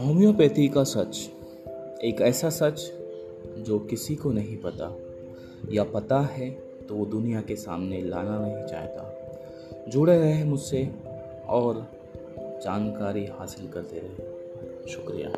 Homeopathy का सच एक ऐसा सच जो किसी को नहीं पता। या पता है तो वो दुनिया के सामने लाना नहीं चाहता। जुड़े रहे मुझसे और जानकारी हासिल करते रहे। शुक्रिया।